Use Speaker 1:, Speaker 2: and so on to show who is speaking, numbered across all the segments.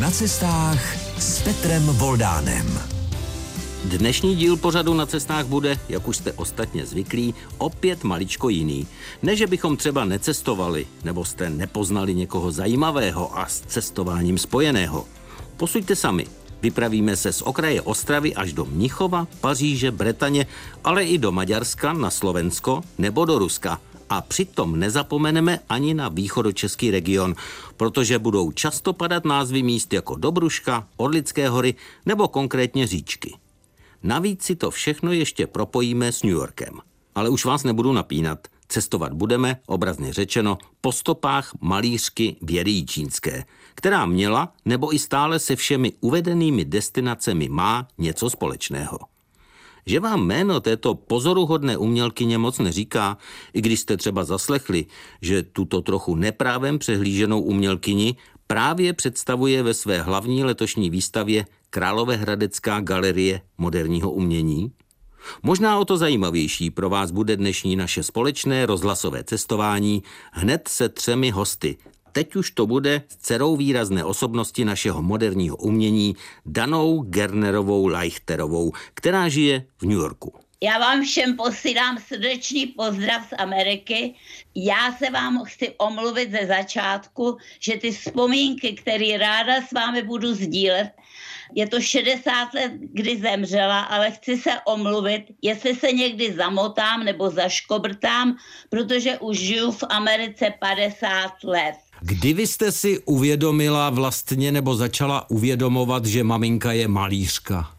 Speaker 1: Na cestách s Petrem Voldánem.
Speaker 2: Dnešní díl pořadu na cestách bude, jak už jste ostatně zvyklí, opět maličko jiný. Ne, že bychom třeba necestovali, nebo jste nepoznali někoho zajímavého a s cestováním spojeného. Posuďte sami. Vypravíme se z okraje Ostravy až do Mnichova, Paříže, Bretaně, ale i do Maďarska, na Slovensko nebo do Ruska – a přitom nezapomeneme ani na východočeský region, protože budou často padat názvy míst jako Dobruška, Orlické hory nebo konkrétně říčky. Navíc si to všechno ještě propojíme s New Yorkem. Ale už vás nebudu napínat. Cestovat budeme, obrazně řečeno, po stopách malířky Věry Jíčínské, která měla nebo i stále se všemi uvedenými destinacemi má něco společného. Že vám jméno této pozoruhodné umělkyně moc neříká, i když jste třeba zaslechli, že tuto trochu neprávem přehlíženou umělkyni právě představuje ve své hlavní letošní výstavě Královéhradecká galerie moderního umění? Možná o to zajímavější pro vás bude dnešní naše společné rozhlasové cestování hned se třemi hosty, teď už to bude s dcerou výrazné osobnosti našeho moderního umění Danou Gernerovou Leichterovou, která žije v New Yorku.
Speaker 3: Já vám všem posílám srdečný pozdrav z Ameriky. Já se vám chci omluvit ze začátku, že ty vzpomínky, které ráda s vámi budu sdílet, je to 60 let, kdy zemřela, ale chci se omluvit, jestli se někdy zamotám nebo zaškobrtám, protože už žiju v Americe 50 let.
Speaker 2: Kdy vy jste si uvědomila vlastně nebo začala uvědomovat, že maminka je malířka?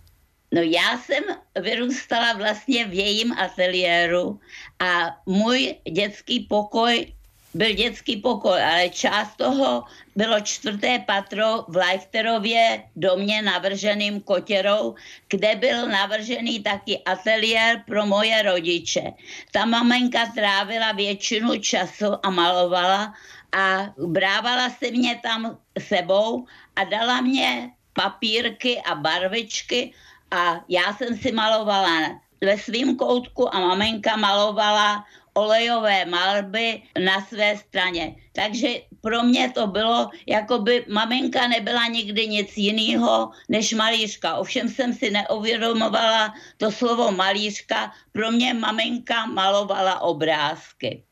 Speaker 3: No já jsem vyrůstala vlastně v jejím ateliéru a můj dětský pokoj byl dětský pokoj, ale část toho bylo čtvrté patro v Leichterově domě navrženým kotěrou, kde byl navržený taky ateliér pro moje rodiče. Ta maminka trávila většinu času a malovala a brávala se mě tam sebou a dala mě papírky a barvičky a já jsem si malovala ve svém koutku a maminka malovala olejové malby na své straně. Takže pro mě to bylo, jako by maminka nebyla nikdy nic jiného než malířka. Ovšem jsem si neuvědomovala to slovo malířka. Pro mě maminka malovala obrázky.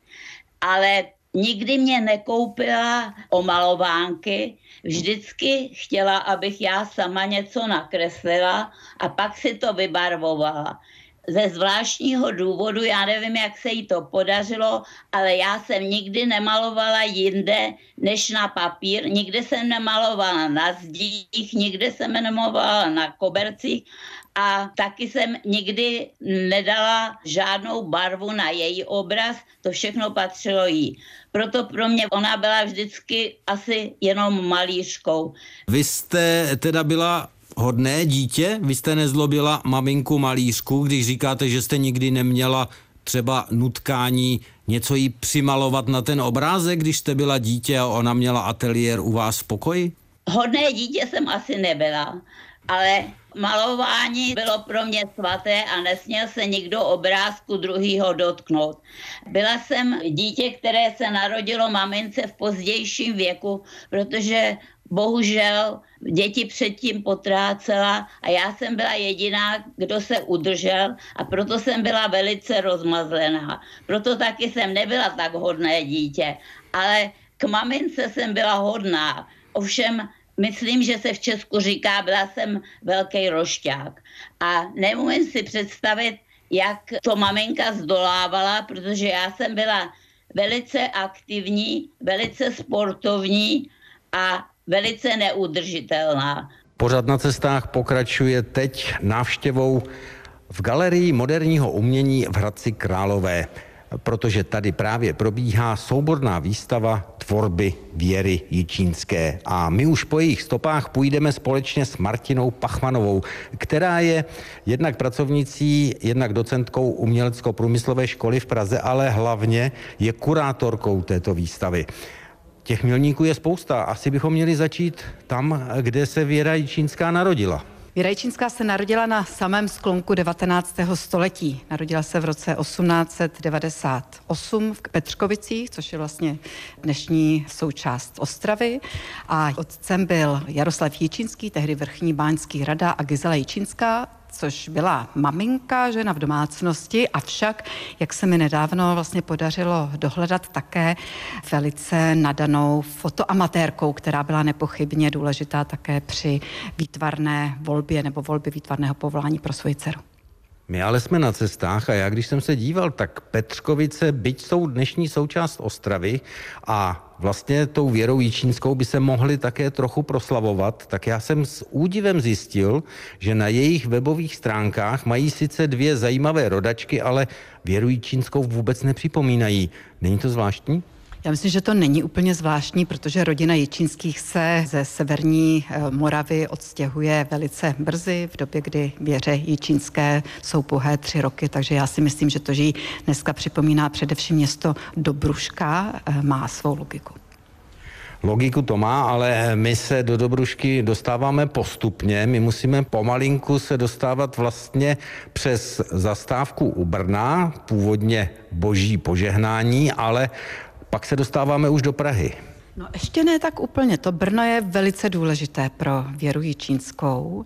Speaker 3: Ale nikdy mě nekoupila omalovánky, vždycky chtěla, abych já sama něco nakreslila a pak si to vybarvovala. Ze zvláštního důvodu, já nevím, jak se jí to podařilo, ale já jsem nikdy nemalovala jinde než na papír, nikdy jsem nemalovala na zdích, nikdy jsem nemalovala na kobercích a taky jsem nikdy nedala žádnou barvu na její obraz, to všechno patřilo jí. Proto pro mě ona byla vždycky asi jenom malířkou.
Speaker 2: Vy jste teda byla hodné dítě? Vy jste nezlobila maminku malířku, když říkáte, že jste nikdy neměla třeba nutkání něco jí přimalovat na ten obrázek, když jste byla dítě a ona měla ateliér u vás v pokoji?
Speaker 3: Hodné dítě jsem asi nebyla, ale malování bylo pro mě svaté a nesměl se nikdo obrázku druhýho dotknout. Byla jsem dítě, které se narodilo mamince v pozdějším věku, protože bohužel děti předtím potrácela a já jsem byla jediná, kdo se udržel a proto jsem byla velice rozmazlená. Proto taky jsem nebyla tak hodné dítě, ale k mamince jsem byla hodná. Ovšem myslím, že se v Česku říká, byla jsem velký rošťák. A nemůžu si představit, jak to maminka zdolávala, protože já jsem byla velice aktivní, velice sportovní a velice neudržitelná.
Speaker 2: Pořad na cestách pokračuje teď návštěvou v galerii moderního umění v Hradci Králové, protože tady právě probíhá souborná výstava tvorby Věry Jičínské. A my už po jejich stopách půjdeme společně s Martinou Pachmanovou, která je jednak pracovnicí, jednak docentkou umělecko-průmyslové školy v Praze, ale hlavně je kurátorkou této výstavy. Těch milníků je spousta. Asi bychom měli začít tam, kde se Věra Jičínská narodila.
Speaker 4: Věra Jičínská se narodila na samém sklonku 19. století. Narodila se v roce 1898 v Petřkovicích, což je vlastně dnešní součást Ostravy. A otcem byl Jaroslav Jičínský, tehdy vrchní báňský rada a Gizela Jičínská, což byla maminka, žena v domácnosti, avšak, jak se mi nedávno vlastně podařilo dohledat také velice nadanou fotoamatérkou, která byla nepochybně důležitá také při výtvarné volbě nebo volbě výtvarného povolání pro svoji dceru.
Speaker 2: My ale jsme na cestách a já, když jsem se díval, tak Petřkovice, byť jsou dnešní součást Ostravy a vlastně tou věrou jíčínskou by se mohli také trochu proslavovat, tak já jsem s údivem zjistil, že na jejich webových stránkách mají sice dvě zajímavé rodačky, ale věru jíčínskou vůbec nepřipomínají. Není to zvláštní?
Speaker 4: Já myslím, že to není úplně zvláštní, protože rodina Jičínských se ze severní eh, Moravy odstěhuje velice brzy, v době, kdy věře Jičínské jsou pohé tři roky, takže já si myslím, že to, že jí dneska připomíná především město Dobruška, eh, má svou logiku.
Speaker 2: Logiku to má, ale my se do Dobrušky dostáváme postupně. My musíme pomalinku se dostávat vlastně přes zastávku u Brna, původně boží požehnání, ale pak se dostáváme už do Prahy.
Speaker 4: No ještě ne tak úplně. To Brno je velice důležité pro věru čínskou,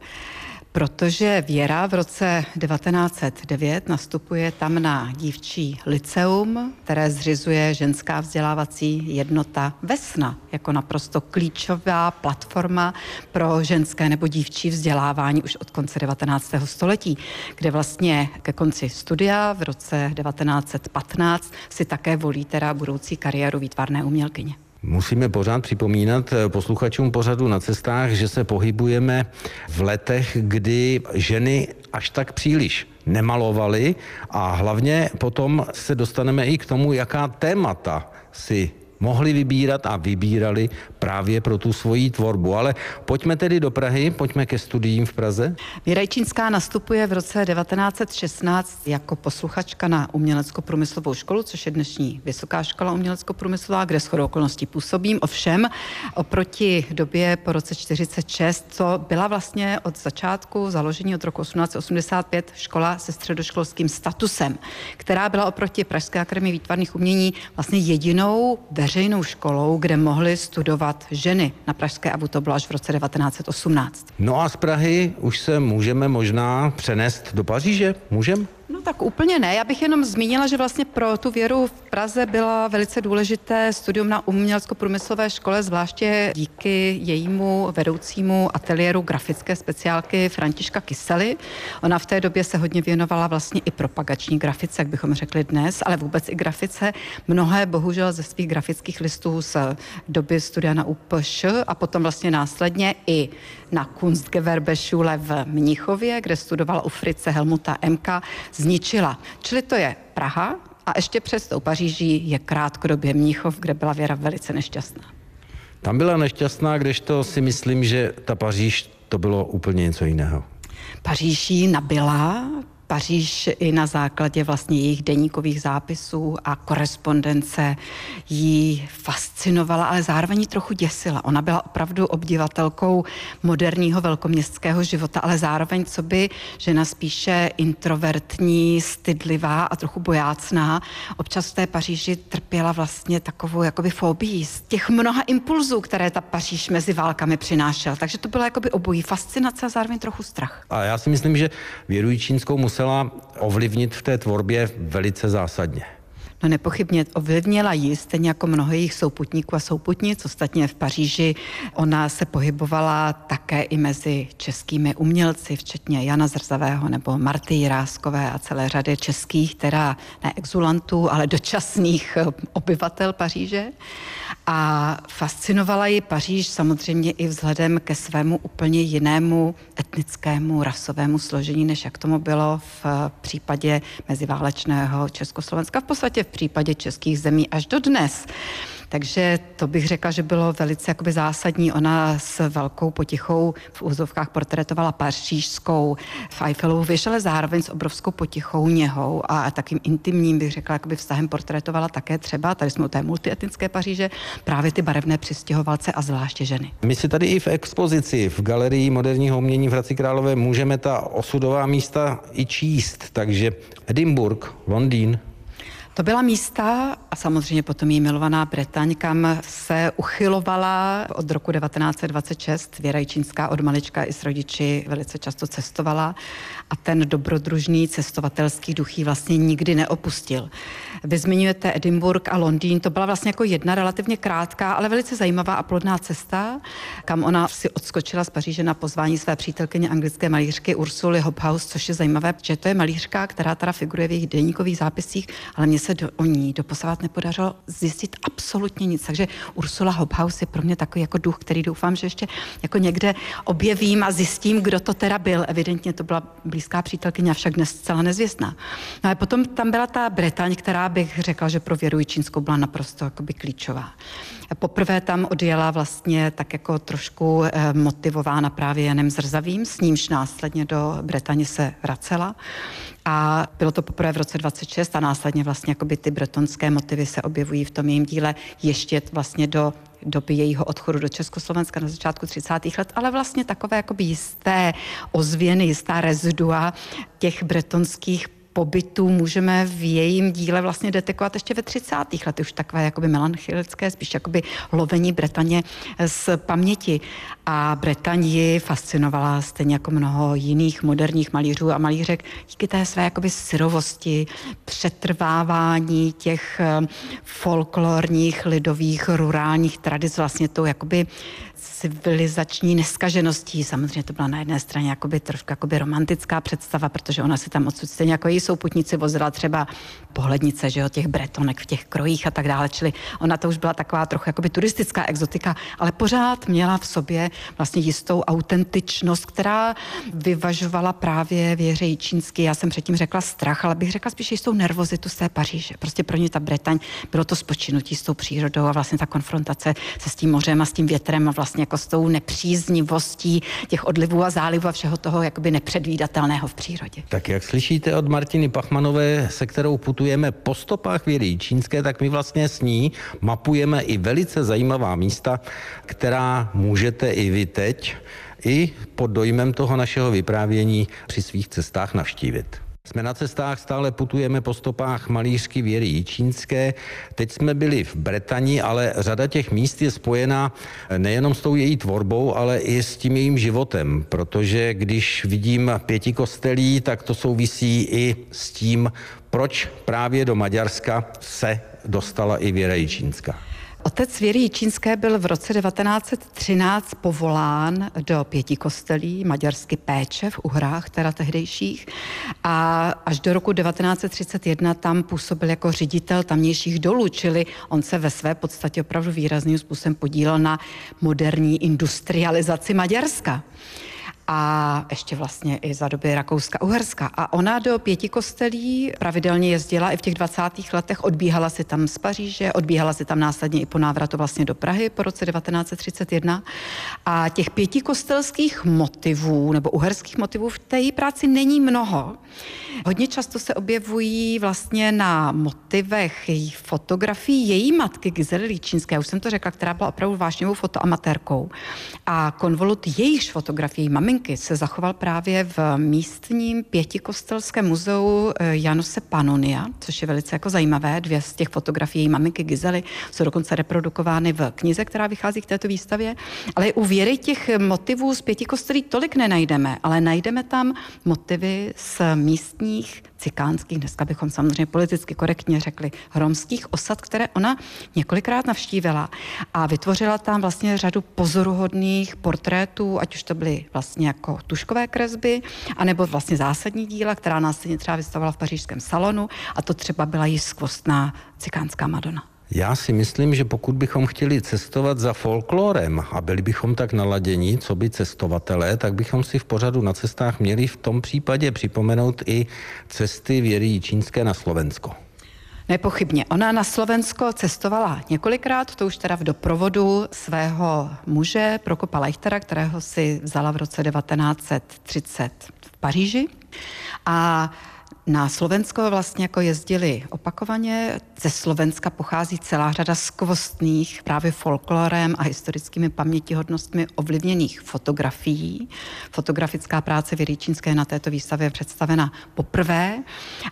Speaker 4: protože Věra v roce 1909 nastupuje tam na dívčí liceum, které zřizuje ženská vzdělávací jednota Vesna jako naprosto klíčová platforma pro ženské nebo dívčí vzdělávání už od konce 19. století, kde vlastně ke konci studia v roce 1915 si také volí teda budoucí kariéru výtvarné umělkyně.
Speaker 2: Musíme pořád připomínat eh, posluchačům pořadu na cestách, že se pohybujeme v letech, kdy ženy až tak příliš nemalovaly a hlavně potom se dostaneme i k tomu, jaká témata si mohli vybírat a vybírali právě pro tu svoji tvorbu. Ale pojďme tedy do Prahy, pojďme ke studiím v Praze.
Speaker 4: Věrejčínská nastupuje v roce 1916 jako posluchačka na umělecko-průmyslovou školu, což je dnešní Vysoká škola umělecko-průmyslová, kde shodou okolností působím. Ovšem, oproti době po roce 46, co byla vlastně od začátku založení od roku 1885 škola se středoškolským statusem, která byla oproti Pražské akademii výtvarných umění vlastně jedinou veřejnou školou, kde mohly studovat ženy. Na Pražské ABU to bylo až v roce 1918.
Speaker 2: No a z Prahy už se můžeme možná přenést do Paříže? Můžeme?
Speaker 4: No tak úplně ne. Já bych jenom zmínila, že vlastně pro tu věru v Praze byla velice důležité studium na umělecko-průmyslové škole, zvláště díky jejímu vedoucímu ateliéru grafické speciálky Františka Kysely. Ona v té době se hodně věnovala vlastně i propagační grafice, jak bychom řekli dnes, ale vůbec i grafice. Mnohé bohužel ze svých grafických listů z doby studia na UPŠ a potom vlastně následně i na Kunstgewerbeschule v Mnichově, kde studovala u Frice Helmuta MK, zničila. Čili to je Praha a ještě přes tou Paříží je krátkodobě Mnichov, kde byla Věra velice nešťastná.
Speaker 2: Tam byla nešťastná, kdežto si myslím, že ta Paříž to bylo úplně něco jiného.
Speaker 4: Paříž nabila, Paříž i na základě vlastně jejich deníkových zápisů a korespondence jí fascinovala, ale zároveň trochu děsila. Ona byla opravdu obdivatelkou moderního velkoměstského života, ale zároveň, co by žena spíše introvertní, stydlivá a trochu bojácná, občas v té Paříži trpěla vlastně takovou jakoby fobii z těch mnoha impulzů, které ta Paříž mezi válkami přinášela. Takže to bylo jakoby obojí fascinace a zároveň trochu strach.
Speaker 2: A já si myslím, že věrují čínskou musela musela ovlivnit v té tvorbě velice zásadně.
Speaker 4: No nepochybně ovlivnila ji, stejně jako mnoho jejich souputníků a souputnic. Ostatně v Paříži ona se pohybovala také i mezi českými umělci, včetně Jana Zrzavého nebo Marty Jiráskové a celé řady českých, teda ne exulantů, ale dočasných obyvatel Paříže. A fascinovala ji Paříž samozřejmě i vzhledem ke svému úplně jinému etnickému, rasovému složení, než jak tomu bylo v případě meziválečného Československa, v podstatě případě českých zemí až do dnes. Takže to bych řekla, že bylo velice jakoby zásadní. Ona s velkou potichou v úzovkách portrétovala pařížskou v Eiffelovu věž, ale zároveň s obrovskou potichou něhou a takým intimním, bych řekla, jakoby vztahem portrétovala také třeba, tady jsme u té multietnické Paříže, právě ty barevné přistěhovalce a zvláště ženy.
Speaker 2: My si tady i v expozici v Galerii moderního umění v Hradci Králové můžeme ta osudová místa i číst, takže Edinburgh, Londýn,
Speaker 4: to byla místa a samozřejmě potom její milovaná Bretaň, kam se uchylovala od roku 1926. Věra Jičínská od malička i s rodiči velice často cestovala a ten dobrodružný cestovatelský duch ji vlastně nikdy neopustil. Vy zmiňujete Edinburgh a Londýn, to byla vlastně jako jedna relativně krátká, ale velice zajímavá a plodná cesta, kam ona si odskočila z Paříže na pozvání své přítelkyně anglické malířky Ursuly Hobhouse, což je zajímavé, že to je malířka, která teda figuruje v jejich denníkových zápiscích, ale mě se do, o ní doposavat nepodařilo zjistit absolutně nic. Takže Ursula Hobhouse je pro mě takový jako duch, který doufám, že ještě jako někde objevím a zjistím, kdo to teda byl. Evidentně to byla blízká přítelkyně, avšak dnes zcela nezvěstná. No a potom tam byla ta Bretaň, která bych řekla, že pro věru čínskou byla naprosto jakoby klíčová. Poprvé tam odjela vlastně tak jako trošku eh, motivována právě Janem Zrzavým, s nímž následně do Bretaně se vracela. A bylo to poprvé v roce 26 a následně vlastně jakoby ty bretonské motivy se objevují v tom jejím díle ještě vlastně do doby jejího odchodu do Československa na začátku 30. let, ale vlastně takové jakoby jisté ozvěny, jistá rezidua těch bretonských pobytu můžeme v jejím díle vlastně detekovat ještě ve 30. letech, už takové jakoby melancholické, spíš jakoby lovení Bretaně z paměti. A Bretaň ji fascinovala stejně jako mnoho jiných moderních malířů a malířek díky té své jakoby syrovosti, přetrvávání těch eh, folklorních, lidových, rurálních tradic, vlastně tou jakoby civilizační neskažeností. Samozřejmě to byla na jedné straně jakoby trošku jakoby romantická představa, protože ona se tam odsud stejně jako její souputnici vozila třeba pohlednice, že jo, těch bretonek v těch krojích a tak dále, čili ona to už byla taková trochu jakoby turistická exotika, ale pořád měla v sobě vlastně jistou autentičnost, která vyvažovala právě věře čínsky. Já jsem předtím řekla strach, ale bych řekla spíš jistou nervozitu z té Paříže. Prostě pro ně ta Bretaň bylo to spočinutí s tou přírodou a vlastně ta konfrontace se s tím mořem a s tím větrem a vlastně jako s tou nepříznivostí těch odlivů a zálivů a všeho toho jakoby nepředvídatelného v přírodě.
Speaker 2: Tak jak slyšíte od Martiny Pachmanové, se kterou putujeme po stopách věry čínské, tak my vlastně s ní mapujeme i velice zajímavá místa, která můžete i vy teď i pod dojmem toho našeho vyprávění při svých cestách navštívit. Jsme na cestách, stále putujeme po stopách malířky Věry Jičínské. Teď jsme byli v Bretani, ale řada těch míst je spojená nejenom s tou její tvorbou, ale i s tím jejím životem, protože když vidím pěti kostelí, tak to souvisí i s tím, proč právě do Maďarska se dostala i Věra Jičínská.
Speaker 4: Otec Věry Jičínské byl v roce 1913 povolán do pěti kostelí maďarsky péče v Uhrách, teda tehdejších, a až do roku 1931 tam působil jako ředitel tamnějších dolů, čili on se ve své podstatě opravdu výrazným způsobem podílel na moderní industrializaci Maďarska a ještě vlastně i za doby Rakouska-Uherska. A ona do pěti kostelí pravidelně jezdila i v těch 20. letech, odbíhala si tam z Paříže, odbíhala si tam následně i po návratu vlastně do Prahy po roce 1931. A těch pěti kostelských motivů nebo uherských motivů v té práci není mnoho. Hodně často se objevují vlastně na motivech její fotografií její matky Gizely Líčínské, už jsem to řekla, která byla opravdu vášnivou fotoamatérkou. A konvolut jejíž fotografií, maminky, se zachoval právě v místním pětikostelském muzeu eh, Januse Panonia, což je velice jako zajímavé. Dvě z těch fotografií její maminky Gizely jsou dokonce reprodukovány v knize, která vychází k této výstavě. Ale u věry těch motivů z pěti kostelí tolik nenajdeme, ale najdeme tam motivy z místních cikánských, dneska bychom samozřejmě politicky korektně řekli, romských osad, které ona několikrát navštívila a vytvořila tam vlastně řadu pozoruhodných portrétů, ať už to byly vlastně jako tuškové kresby, anebo vlastně zásadní díla, která následně třeba vystavovala v pařížském salonu a to třeba byla již skvostná cikánská Madonna.
Speaker 2: Já si myslím, že pokud bychom chtěli cestovat za folklorem a byli bychom tak naladěni, co by cestovatelé, tak bychom si v pořadu na cestách měli v tom případě připomenout i cesty věry čínské na Slovensko.
Speaker 4: Nepochybně. Ona na Slovensko cestovala několikrát, to už teda v doprovodu svého muže Prokopa Leichtera, kterého si vzala v roce 1930 v Paříži. A na Slovensko vlastně jako jezdili opakovaně. Ze Slovenska pochází celá řada skvostných právě folklorem a historickými pamětihodnostmi ovlivněných fotografií. Fotografická práce Věry Čínské na této výstavě představena poprvé.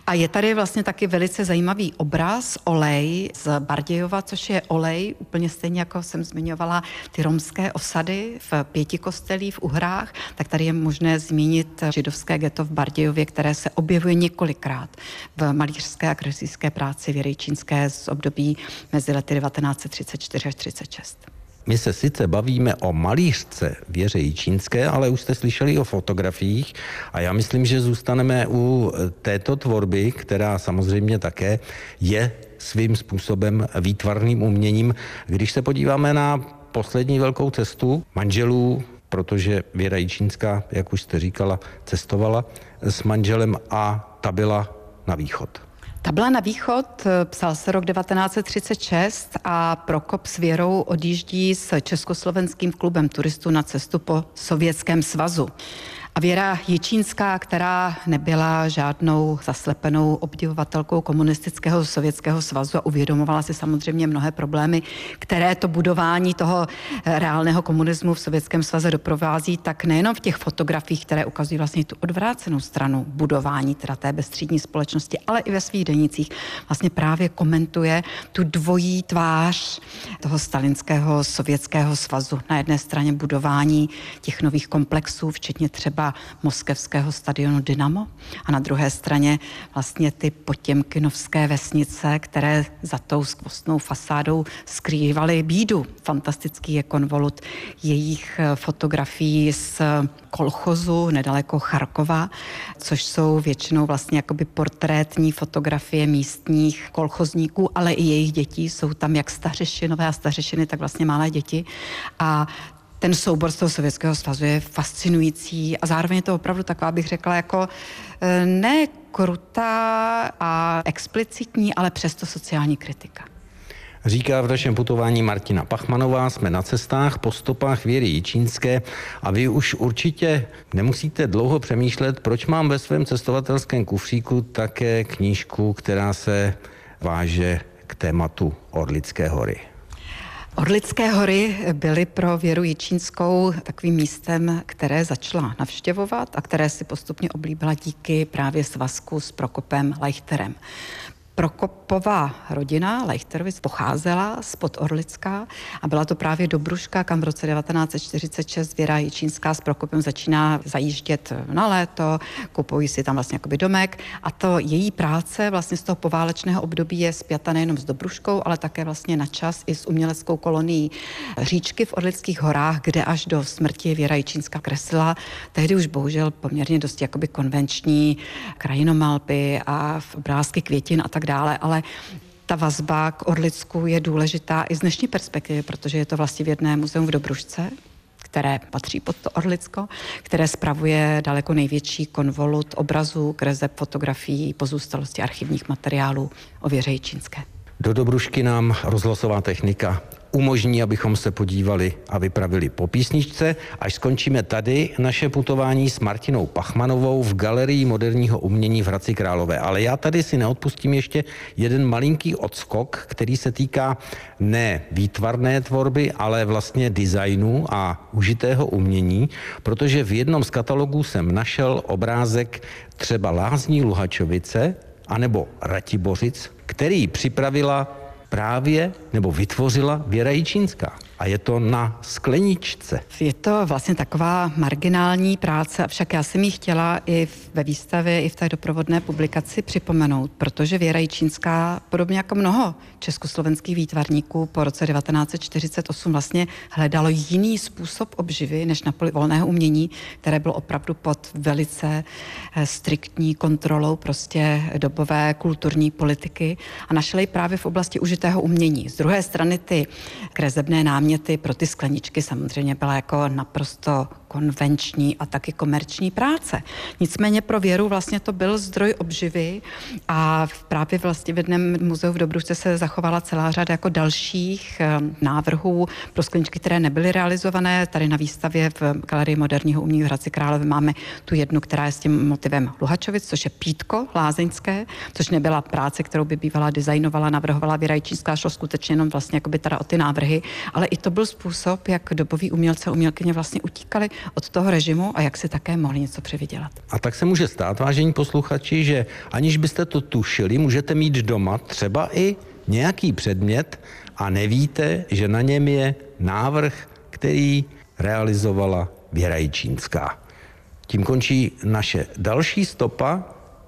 Speaker 4: A je tady vlastně taky velice zajímavý obraz, olej z Bardějova, což je olej, úplně stejně jako jsem zmiňovala ty romské osady v pěti kostelí v Uhrách, tak tady je možné zmínit židovské geto v Bardějově, které se objevuje několik několikrát v malířské a kreslířské práci Věry Čínské z období mezi lety 1934 až 36.
Speaker 2: My se sice bavíme o malířce Věře Čínské, ale už jste slyšeli o fotografiích a já myslím, že zůstaneme u této tvorby, která samozřejmě také je svým způsobem výtvarným uměním. Když se podíváme na poslední velkou cestu manželů, protože Věra Čínská, jak už jste říkala, cestovala s manželem a ta byla na východ.
Speaker 4: Ta byla na východ, psal se rok 1936 a Prokop s Věrou odjíždí s Československým klubem turistů na cestu po Sovětském svazu. A Věra Jičínská, která nebyla žádnou zaslepenou obdivovatelkou komunistického sovětského svazu a uvědomovala si samozřejmě mnohé problémy, které to budování toho reálného komunismu v Sovětském svaze doprovází, tak nejenom v těch fotografiích, které ukazují vlastně tu odvrácenou stranu budování teda té bezstřídní společnosti, ale i ve svých denicích vlastně právě komentuje tu dvojí tvář toho stalinského sovětského svazu. Na jedné straně budování těch nových komplexů, včetně třeba třeba moskevského stadionu Dynamo a na druhé straně vlastně ty potěmkinovské vesnice, které za tou skvostnou fasádou skrývaly bídu. Fantastický je konvolut jejich eh, fotografií z kolchozu nedaleko Charkova, což jsou většinou vlastně jakoby portrétní fotografie místních kolchozníků, ale i jejich dětí. Jsou tam jak stařešinové a stařešiny, tak vlastně malé děti. A ten soubor z toho Sovětského svazu je fascinující a zároveň je to opravdu taková, bych řekla, jako eh, ne krutá a explicitní, ale přesto sociální kritika.
Speaker 2: Říká v našem putování Martina Pachmanová, jsme na cestách po stopách Věry Jičínské a vy už určitě nemusíte dlouho přemýšlet, proč mám ve svém cestovatelském kufříku také knížku, která se váže k tématu Orlické hory.
Speaker 4: Orlické hory byly pro Věru Jičínskou takovým místem, které začala navštěvovat a které si postupně oblíbila díky právě svazku s Prokopem Leichterem. Prokopová rodina Leichterovic pocházela z Podorlická a byla to právě Dobruška, kam v roce 1946 Věra Jičínská s Prokopem začíná zajíždět na léto, kupují si tam vlastně jakoby domek. A to její práce vlastně z toho poválečného období je zpěta nejenom s Dobruškou, ale také vlastně na čas i s uměleckou kolonií Říčky v Orlických horách, kde až do smrti Věra Jičínská kreslila tehdy už bohužel poměrně dost jakoby konvenční krajinomalby a obrázky květin a tak tak dále, ale ta vazba k Orlicku je důležitá i z dnešní perspektivy, protože je to vlastně v jedné muzeum v Dobrušce, které patří pod to Orlicko, které spravuje daleko největší konvolut obrazů, kreseb, fotografií, pozůstalosti archivních materiálů o věře.
Speaker 2: Do Dobrušky nám rozhlasová technika umožní, abychom se podívali a vypravili po písničce, až skončíme tady naše putování s Martinou Pachmanovou v Galerii moderního umění v Hradci Králové. Ale já tady si neodpustím ještě jeden malinký odskok, který se týká ne výtvarné tvorby, ale vlastně designu a užitého umění, protože v jednom z katalogů jsem našel obrázek třeba Lázní Luhačovice anebo Ratibořic, který připravila právě nebo vytvořila Věra Jičínská a je to na skleničce.
Speaker 4: Je to vlastně taková marginální práce, avšak já jsem ji chtěla i ve výstavě, i v té doprovodné publikaci připomenout, protože Věra Jičínská, podobně jako mnoho československých výtvarníků po roce 1948 vlastně hledalo jiný způsob obživy než na poli volného umění, které bylo opravdu pod velice eh, striktní kontrolou prostě dobové kulturní politiky a našli právě v oblasti užitého umění. Z druhé strany ty kresebné náměty pro ty skleničky samozřejmě byla jako naprosto konvenční a taky komerční práce. Nicméně pro Věru vlastně to byl zdroj obživy a právě vlastně v jednom muzeu v Dobručce se zachovala celá řada jako dalších eh, návrhů pro skleničky, které nebyly realizované. Tady na výstavě v Galerii moderního umění v Hradci Králové máme tu jednu, která je s tím motivem Luhačovic, což je pítko lázeňské, což nebyla práce, kterou by bývala designovala, navrhovala Věra Čínská, šlo skutečně jenom vlastně jako by teda o ty návrhy, ale i to byl způsob, jak doboví umělce a umělkyně vlastně utíkali od toho režimu a jak si také mohli něco přivydělat.
Speaker 2: A tak se může stát, vážení posluchači, že aniž byste to tušili, můžete mít doma třeba i nějaký předmět a nevíte, že na něm je návrh, který realizovala Věra Jičínská. Tím končí naše další stopa,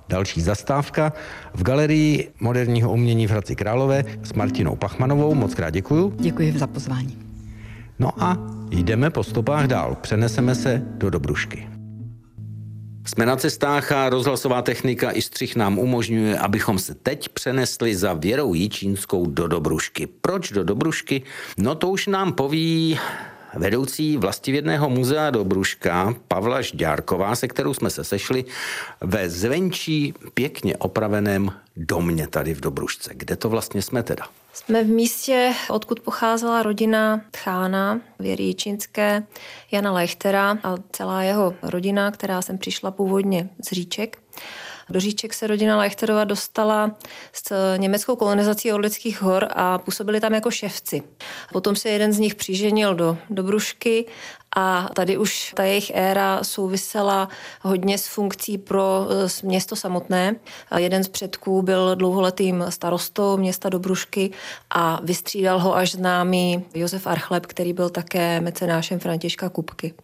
Speaker 2: další zastávka v galerii moderního umění v Hradci Králové s Martinou Pachmanovou. Moc krát děkuju.
Speaker 4: Děkuji za pozvání.
Speaker 2: No a jdeme po stopách dál. Přeneseme se do Dobrušky. Jsme na cestách a rozhlasová technika i střih nám umožňuje, abychom se teď přenesli za Věrou Jíčínskou do Dobrušky. Proč do Dobrušky? No to už nám poví vedoucí vlastivědného muzea Dobruška Pavla Žďárková, se kterou jsme se sešli ve zvenčí pěkně opraveném domě tady v Dobrušce. Kde to vlastně jsme teda?
Speaker 5: Jsme v místě, odkud pocházela rodina Tchána, Věry Čínské, Jana Lechtera a celá jeho rodina, která sem přišla původně z Říček. Do Říček se rodina Lechterova dostala s německou kolonizací Orlických hor a působili tam jako ševci. Potom se jeden z nich přiženil do Dobrušky a tady už ta jejich éra souvisela hodně s funkcí pro eh, město samotné. Jeden z předků byl dlouholetým starostou města Dobrušky a vystřídal ho až známý Josef Archleb, který byl také mecenášem Františka Kupky.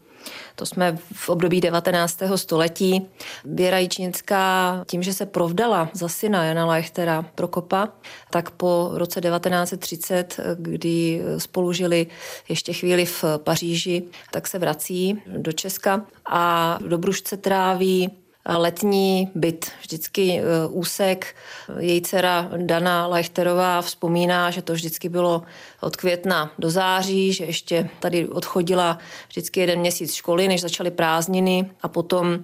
Speaker 5: To jsme v období 19. století. Věra Jičnická tím, že se provdala za syna Jana Leichtera Prokopa, tak po roce 1930, kdy spolu žili ještě chvíli v Paříži, tak se vrací do Česka a do Brušce tráví letní byt, vždycky e, úsek. Její dcera Dana Leichterová vzpomíná, že to vždycky bylo od května do září, že ještě tady odchodila vždycky jeden měsíc školy, než začaly prázdniny. A potom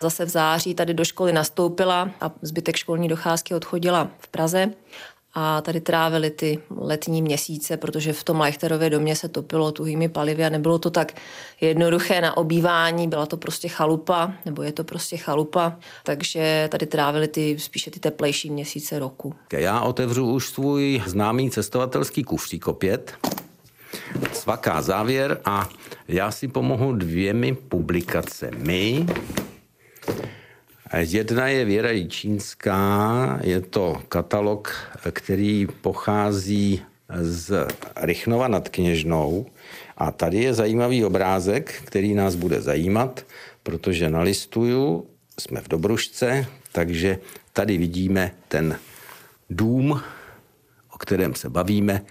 Speaker 5: zase v září tady do školy nastoupila a zbytek školní docházky odchodila v Praze a tady trávili ty letní měsíce, protože v tom Leichterově domě se topilo tuhými palivy a nebylo to tak jednoduché na obývání, byla to prostě chalupa, nebo je to prostě chalupa, takže tady trávili ty spíše ty teplejší měsíce roku.
Speaker 2: Já otevřu už svůj známý cestovatelský kufřík opět. Svaká závěr a já si pomohu dvěmi publikacemi. Jedna je Věra Jičínská, je to katalog, který pochází z Rychnova nad Kněžnou a tady je zajímavý obrázek, který nás bude zajímat, protože nalistuju, jsme v Dobrušce, takže tady vidíme ten dům, o kterém se bavíme,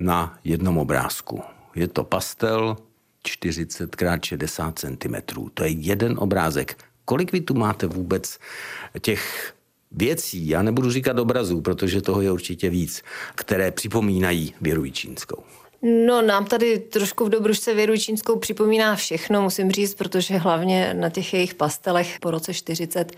Speaker 2: na jednom obrázku. Je to pastel 40 x 60 cm. To je jeden obrázek. Kolik vy tu máte vůbec těch věcí, já nebudu říkat obrazů, protože toho je určitě víc, které připomínají věru čínskou?
Speaker 5: No, nám tady trošku v Dobrušce věru čínskou připomíná všechno, musím říct, protože hlavně na těch jejich pastelech po roce 40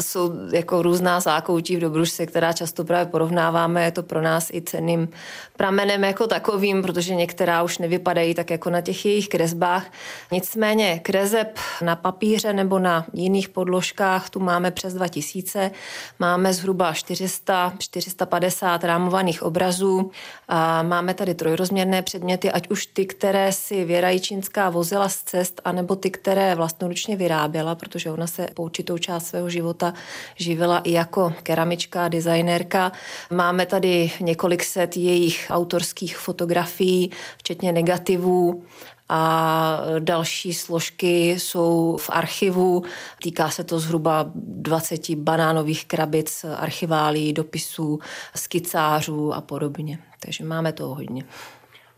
Speaker 5: jsou jako různá zákoutí v Dobrušce, která často právě porovnáváme. Je to pro nás i ceným pramenem jako takovým, protože některá už nevypadají tak jako na těch jejich kresbách. Nicméně kreseb na papíře nebo na jiných podložkách tu máme přes 2000. Máme zhruba 400, 450 rámovaných obrazů. A máme tady trojrozměrné předměty, ať už ty, které si Věra Jičínská vozila z cest, anebo ty, které vlastnoručně vyráběla, protože ona se po určitou část svého života živila i jako keramička, designérka. Máme tady několik set jejich autorských fotografií, včetně negativů a další složky jsou v archivu. Týká se to zhruba 20 banánových krabic archiválí, dopisů, skicářů a podobně. Takže máme toho hodně.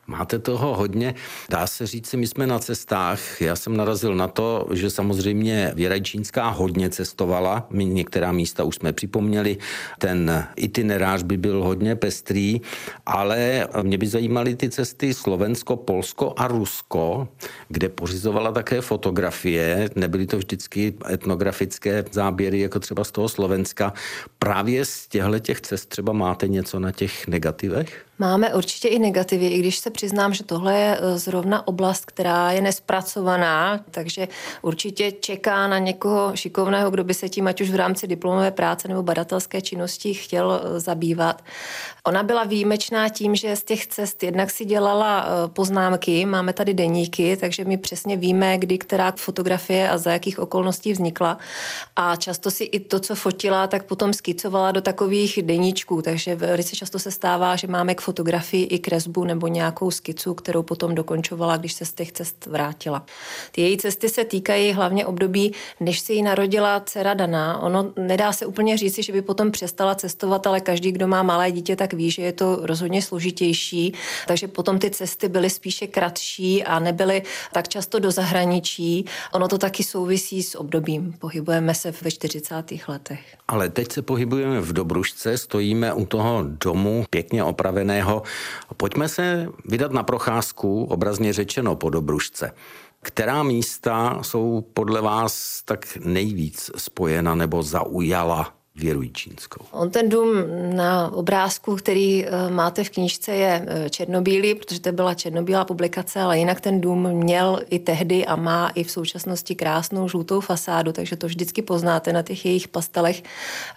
Speaker 2: Máte toho hodně. Dá se říct, my jsme na cestách. Já jsem narazil na to, že samozřejmě Věra Čínská hodně cestovala. My některá místa už jsme připomněli. Ten itinerář by byl hodně pestrý, ale mě by zajímaly ty cesty Slovensko, Polsko a Rusko, kde pořizovala také fotografie. Nebyly to vždycky etnografické záběry, jako třeba z toho Slovenska. Právě z těchto těch cest třeba máte něco na těch negativech?
Speaker 5: Máme určitě i negativy, i když se přiznám, že tohle je e, zrovna oblast, která je nespracovaná, takže určitě čeká na někoho šikovného, kdo by se tím ať už v rámci diplomové práce nebo badatelské činnosti chtěl e, zabývat. Ona byla výjimečná tím, že z těch cest jednak si dělala e, poznámky, máme tady deníky, takže my přesně víme, kdy která fotografie a za jakých okolností vznikla. A často si i to, co fotila, tak potom skicovala do takových deníčků, takže velice často se stává, že máme k fotografii i kresbu nebo nějakou skicu, kterou potom dokončovala, když se z těch cest vrátila. Ty její cesty se týkají hlavně období, než se jí narodila dcera Dana. Ono nedá se úplně říci, že by potom přestala cestovat, ale každý, kdo má malé dítě, tak ví, že je to rozhodně složitější, takže potom ty cesty byly spíše kratší a nebyly tak často do zahraničí. Ono to taky souvisí s obdobím. Pohybujeme se ve 40. letech.
Speaker 2: Ale teď se pohybujeme v Dobrušce, stojíme u toho domu pěkně opravené jiného. Pojďme se vydat na procházku, obrazně řečeno po Dobrušce. Která místa jsou podle vás tak nejvíc spojena nebo zaujala Věru Jíčínskou.
Speaker 5: On ten dům na obrázku, který eh, máte v knížce, je eh, černobílý, protože to byla černobílá publikace, ale jinak ten dům měl i tehdy a má i v současnosti krásnou žlutou fasádu, takže to vždycky poznáte na těch jejich pastelech.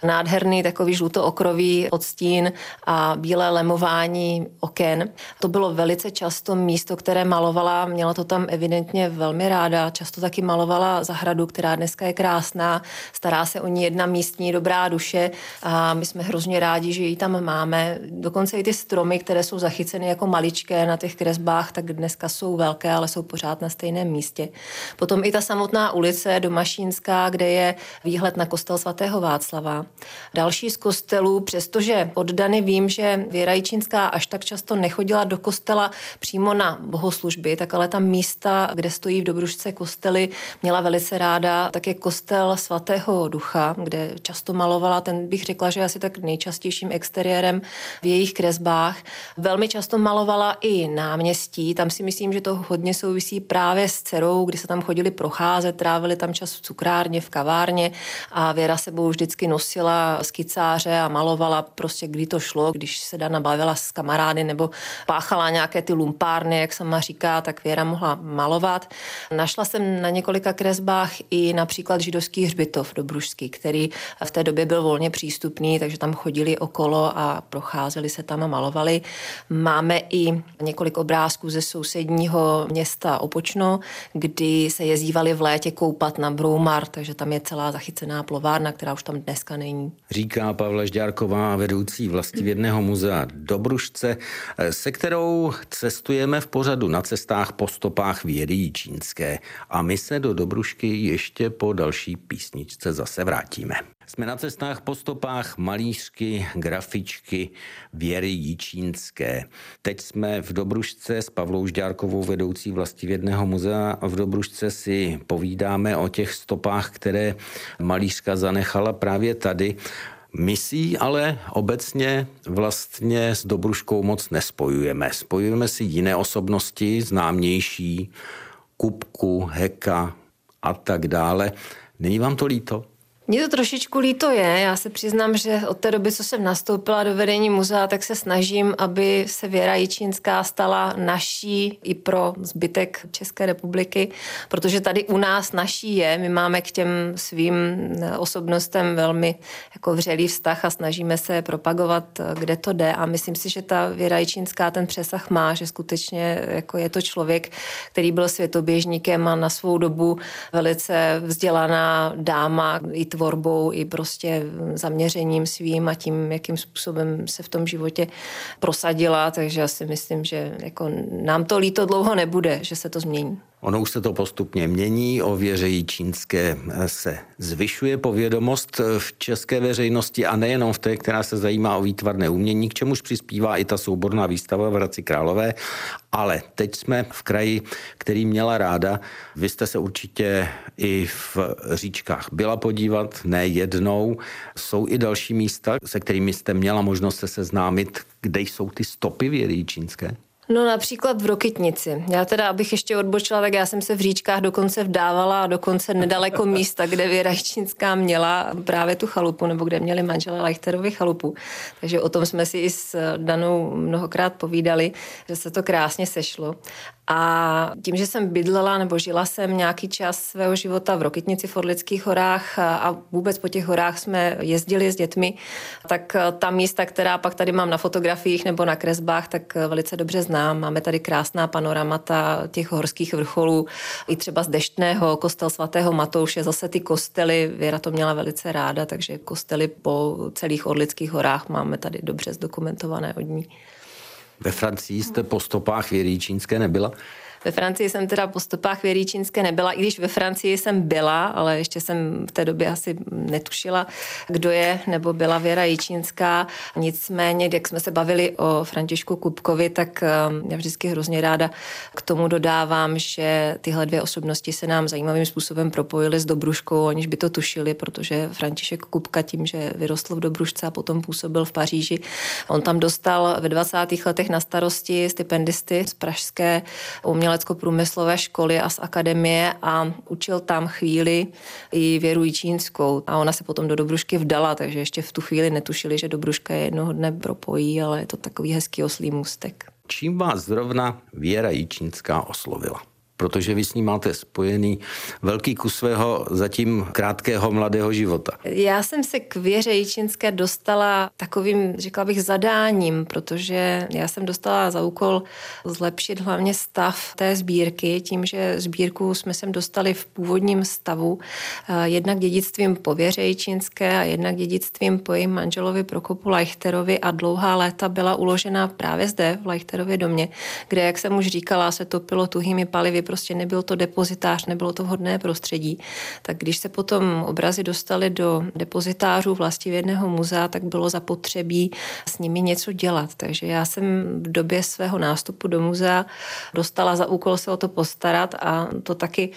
Speaker 5: Nádherný takový žluto-okrový odstín a bílé lemování oken. To bylo velice často místo, které malovala, měla to tam evidentně velmi ráda, často taky malovala zahradu, která dneska je krásná, stará se o ní jedna místní dobrá duše a my jsme hrozně rádi, že ji tam máme. Dokonce i ty stromy, které jsou zachyceny jako maličké na těch kresbách, tak dneska jsou velké, ale jsou pořád na stejném místě. Potom i ta samotná ulice Domašínská, kde je výhled na kostel svatého Václava. Další z kostelů, přestože od Dany vím, že Věra Jičínská až tak často nechodila do kostela přímo na bohoslužby, tak ale tam místa, kde stojí v Dobrušce kostely, měla velice ráda. Také kostel svatého ducha, kde často malovala malovala, ten bych řekla, že asi tak nejčastějším exteriérem v jejich kresbách. Velmi často malovala i náměstí, tam si myslím, že to hodně souvisí právě s dcerou, kdy se tam chodili procházet, trávili tam čas v cukrárně, v kavárně a Věra sebou vždycky nosila skicáře a malovala prostě kdy to šlo, když se Dana bavila s kamarády nebo páchala nějaké ty lumpárny, jak sama říká, tak Věra mohla malovat. Našla jsem na několika kresbách i například židovský hřbitov do Bružský, který v té době byl volně přístupný, takže tam chodili okolo a procházeli se tam a malovali. Máme i několik obrázků ze sousedního města Opočno, kdy se jezdívali v létě koupat na Broumar, takže tam je celá zachycená plovárna, která už tam dneska není.
Speaker 2: Říká Pavla Žďárková, vedoucí vlastivědného muzea Dobrušce, se kterou cestujeme v pořadu na cestách po stopách vědy čínské. A my se do Dobrušky ještě po další písničce zase vrátíme. Jsme na cestách po stopách malířky, grafičky Věry Jičínské. Teď jsme v Dobrušce s Pavlou Žďárkovou, vedoucí vlastivědného muzea. V Dobrušce si povídáme o těch stopách, které malířka zanechala právě tady. My si ale obecně vlastně s Dobruškou moc nespojujeme. Spojujeme si jiné osobnosti, známější, Kupku, Heka a tak dále. Není vám to líto?
Speaker 5: Mně to trošičku líto je. Já se přiznám, že od té doby, co jsem nastoupila do vedení muzea, tak se snažím, aby se Věra Jičínská stala naší i pro zbytek České republiky, protože tady u nás naší je. My máme k těm svým osobnostem velmi jako vřelý vztah a snažíme se propagovat, kde to jde. A myslím si, že ta Věra Jičínská ten přesah má, že skutečně jako je to člověk, který byl světoběžníkem a na svou dobu velice vzdělaná dáma, i tvorbou, i prostě zaměřením svým a tím, jakým způsobem se v tom životě prosadila, takže já si myslím, že jako nám to líto dlouho nebude, že se to změní.
Speaker 2: Ono už se to postupně mění, o věře čínské se zvyšuje povědomost v české veřejnosti a nejenom v té, která se zajímá o výtvarné umění, k čemuž přispívá i ta souborná výstava v Hradci Králové. Ale teď jsme v kraji, který měla ráda. Vy jste se určitě i v říčkách byla podívat, ne jednou. Jsou i další místa, se kterými jste měla možnost se seznámit, kde jsou ty stopy věry čínské?
Speaker 5: No například v Rokytnici. Já teda, abych ještě odbočila, tak já jsem se v říčkách dokonce vdávala a dokonce nedaleko místa, kde Věra Čínská měla právě tu chalupu, nebo kde měli manželé Leichterovi chalupu. Takže o tom jsme si i s Danou mnohokrát povídali, že se to krásně sešlo. A tím, že jsem bydlela nebo žila jsem nějaký čas svého života v Rokytnici v Orlických horách a vůbec po těch horách jsme jezdili s dětmi, tak ta místa, která pak tady mám na fotografiích nebo na kresbách, tak velice dobře znám. Máme tady krásná panoramata těch horských vrcholů, i třeba z Deštného, kostel svatého Matouše, zase ty kostely, Věra to měla velice ráda, takže kostely po celých Orlických horách máme tady dobře zdokumentované od ní.
Speaker 2: Ve Francii jste po stopách věry čínské nebyla?
Speaker 5: Ve Francii jsem teda po stopách věry čínské nebyla, i když ve Francii jsem byla, ale ještě jsem v té době asi netušila, kdo je nebo byla Věra Jičínská. Nicméně, jak jsme se bavili o Františku Kupkovi, tak um, já vždycky hrozně ráda k tomu dodávám, že tyhle dvě osobnosti se nám zajímavým způsobem propojily s Dobruškou, aniž by to tušili, protože František Kupka tím, že vyrostl v Dobrušce a potom působil v Paříži, on tam dostal ve 20. letech na starosti stipendisty z Pražské uměl umělecko-průmyslové školy a z akademie a učil tam chvíli i věru čínskou. A ona se potom do Dobrušky vdala, takže ještě v tu chvíli netušili, že Dobruška je jednoho dne propojí, ale je to takový hezký oslý můstek.
Speaker 2: Čím vás zrovna Věra Jičínská oslovila? Protože vy s ním máte spojený velký kus svého zatím krátkého mladého života.
Speaker 5: Já jsem se k Věře Jičinské dostala takovým, řekla bych, zadáním, protože já jsem dostala za úkol zlepšit hlavně stav té sbírky, tím, že sbírku jsme sem dostali v původním stavu, eh, jednak dědictvím po Věře Jičinské a jednak dědictvím po jejím manželovi Prokopu Leichterovi a dlouhá léta byla uložena právě zde v Leichterově domě, kde, jak jsem už říkala, se topilo tuhými palivy prostě nebyl to depozitář, nebylo to vhodné prostředí. Tak když se potom obrazy dostaly do depozitářů vlastivědného muzea, tak bylo zapotřebí s nimi něco dělat. Takže já jsem v době svého nástupu do muzea dostala za úkol se o to postarat a to taky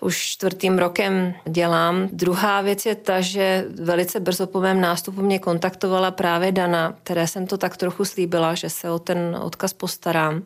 Speaker 5: už čtvrtým rokem dělám. Druhá věc je ta, že velice brzo po mém nástupu mě kontaktovala právě Dana, které jsem to tak trochu slíbila, že se o ten odkaz postarám.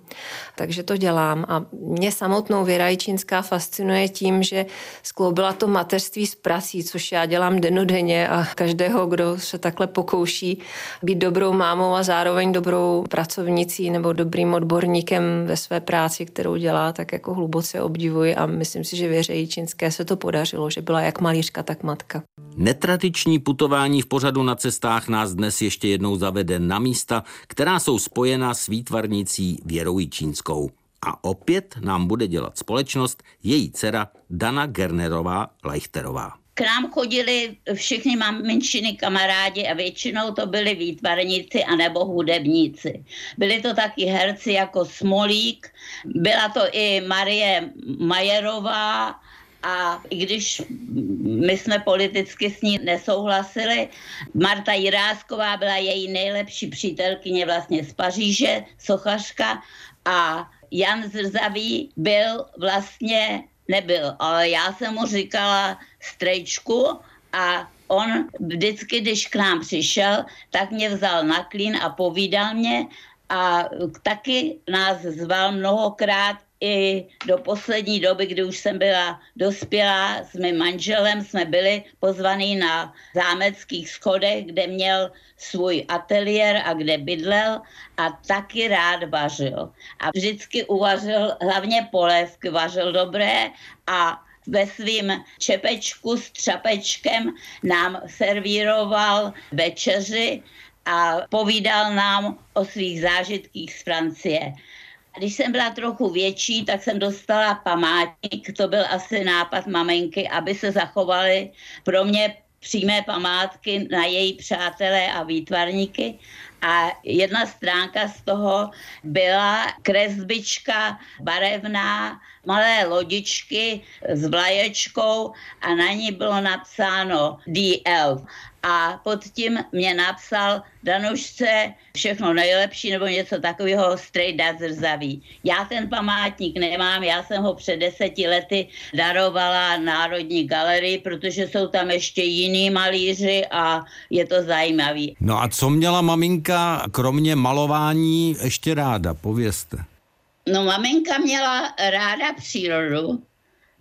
Speaker 5: Takže to dělám a mě samotnou Věra Jičínská fascinuje tím, že skloubila to mateřství s prací, což já dělám denodenně a každého, kdo se takhle pokouší být dobrou mámou a zároveň dobrou pracovnicí nebo dobrým odborníkem ve své práci, kterou dělá, tak jako hluboce obdivuji a myslím si, že Věře Jičínské se to podařilo, že byla jak malířka, tak matka.
Speaker 6: Netradiční putování v pořadu na cestách nás dnes ještě jednou zavede na místa, která jsou spojena s výtvarnicí Věrou Čínskou. A opět nám bude dělat společnost její dcera Dana Gernerová Leichterová.
Speaker 3: K nám chodili všichni menšiny kamarádi a většinou to byli výtvarníci anebo hudebníci. Byli to taky herci jako Smolík, byla to i Marie Majerová, a i když my jsme politicky s ní nesouhlasili, Marta Jirásková byla její nejlepší přítelkyně vlastně z Paříže, sochařka a Jan Zrzavý byl vlastně, nebyl, ale já jsem mu říkala strejčku a on vždycky, když k nám přišel, tak mě vzal na klín a povídal mě a taky nás zval mnohokrát i do poslední doby, kdy už jsem byla dospělá s mým manželem, jsme byli pozvaní na zámeckých schodech, kde měl svůj ateliér a kde bydlel a taky rád vařil. A vždycky uvařil hlavně polévky, vařil dobré a ve svým čepečku s třapečkem nám servíroval večeři a povídal nám o svých zážitkých z Francie. Když jsem byla trochu větší, tak jsem dostala památník, to byl asi nápad maminky, aby se zachovaly pro mě přímé památky na její přátelé a výtvarníky. a jedna stránka z toho byla kresbička barevná, malé lodičky s vlaječkou a na ní bylo napsáno DL a pod tím mě napsal Danušce všechno nejlepší nebo něco takového straight da zrzaví. Já ten památník nemám, já jsem ho před deseti lety darovala Národní galerii, protože jsou tam ještě jiní malíři a je to zajímavý.
Speaker 2: No a co měla maminka kromě malování ještě ráda, povězte.
Speaker 3: No maminka měla ráda přírodu,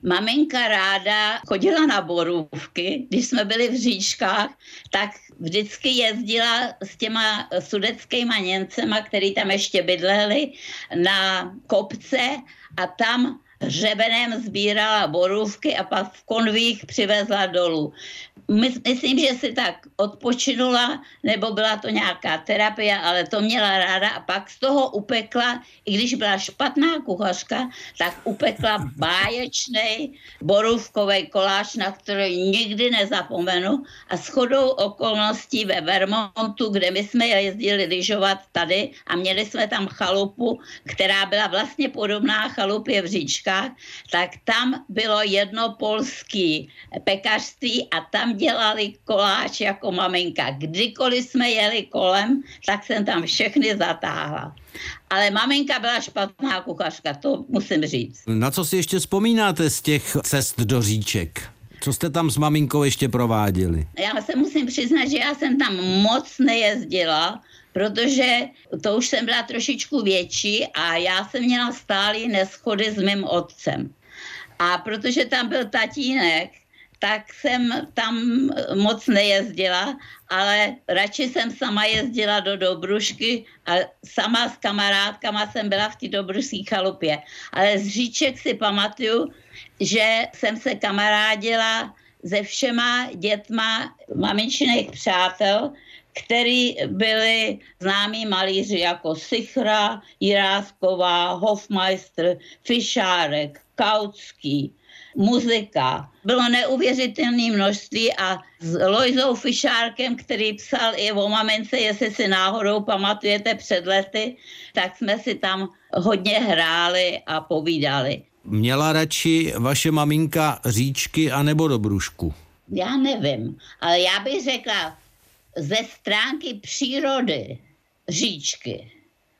Speaker 3: Maminka ráda chodila na borůvky, když jsme byli v říčkách, tak vždycky jezdila s těma sudeckýma Němcema, který tam ještě bydleli, na kopce a tam hřebenem sbírala borůvky a pak v konvích přivezla dolů. Myslím, že si tak odpočinula, nebo byla to nějaká terapie, ale to měla ráda a pak z toho upekla, i když byla špatná kuchařka, tak upekla báječný borůvkový koláč, na který nikdy nezapomenu a s chodou okolností ve Vermontu, kde my jsme jezdili lyžovat tady a měli jsme tam chalupu, která byla vlastně podobná chalupě v říčkách, tak tam bylo jedno polský pekařství a tam dělali koláč jako maminka. Kdykoliv jsme jeli kolem, tak jsem tam všechny zatáhla. Ale maminka byla špatná kuchařka, to musím říct.
Speaker 2: Na co si ještě vzpomínáte z těch cest do říček? Co jste tam s maminkou ještě prováděli?
Speaker 3: Já se musím přiznat, že já jsem tam moc nejezdila, protože to už jsem byla trošičku větší a já jsem měla stálý neschody s mým otcem. A protože tam byl tatínek, tak jsem tam moc nejezdila, ale radši jsem sama jezdila do Dobrušky a sama s kamarádkama jsem byla v té Dobrušské chalupě. Ale z říček si pamatuju, že jsem se kamarádila se všema dětma maminčiných přátel, který byli známí malíři jako Sichra, Jirásková, Hofmeister, Fišárek, Kautský, muzika. Bylo neuvěřitelné množství a s Lojzou Fišárkem, který psal i o mamence, jestli si náhodou pamatujete před lety, tak jsme si tam hodně hráli a povídali.
Speaker 2: Měla radši vaše maminka říčky anebo dobrušku?
Speaker 3: Já nevím, ale já bych řekla ze stránky přírody říčky,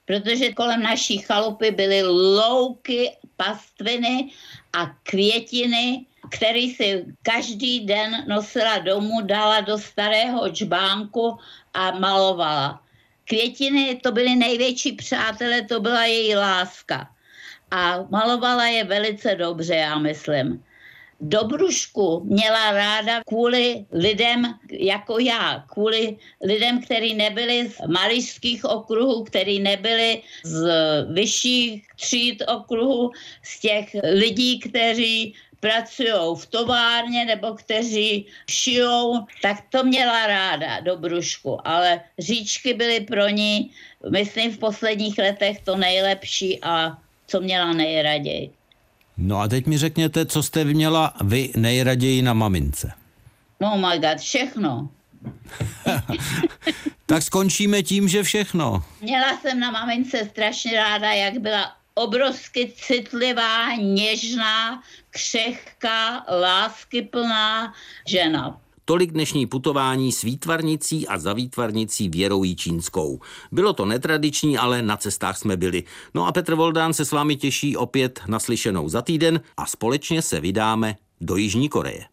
Speaker 3: protože kolem naší chalupy byly louky, pastviny a květiny, který si každý den nosila domů, dala do starého čbánku a malovala. Květiny to byly největší přátelé, to byla její láska. A malovala je velice dobře, já myslím. Dobrušku měla ráda kvůli lidem jako já, kvůli lidem, kteří nebyli z malířských okruhů, kteří nebyli z vyšších tříd okruhů, z těch lidí, kteří pracují v továrně nebo kteří šijou, tak to měla ráda Dobrušku, ale říčky byly pro ní, myslím, v posledních letech to nejlepší a co měla nejraději.
Speaker 2: No a teď mi řekněte, co jste měla vy nejraději na mamince.
Speaker 3: Oh my god, všechno.
Speaker 2: tak skončíme tím, že všechno.
Speaker 3: Měla jsem na mamince strašně ráda, jak byla obrovsky citlivá, něžná, křehká, láskyplná žena.
Speaker 6: Tolik dnešní putování s výtvarnicí a za výtvarnicí Věrou Čínskou. Bylo to netradiční, ale na cestách jsme byli. No a Petr Voldán se s vámi těší opět naslyšenou za týden a společně se vydáme do Jižní Koreje.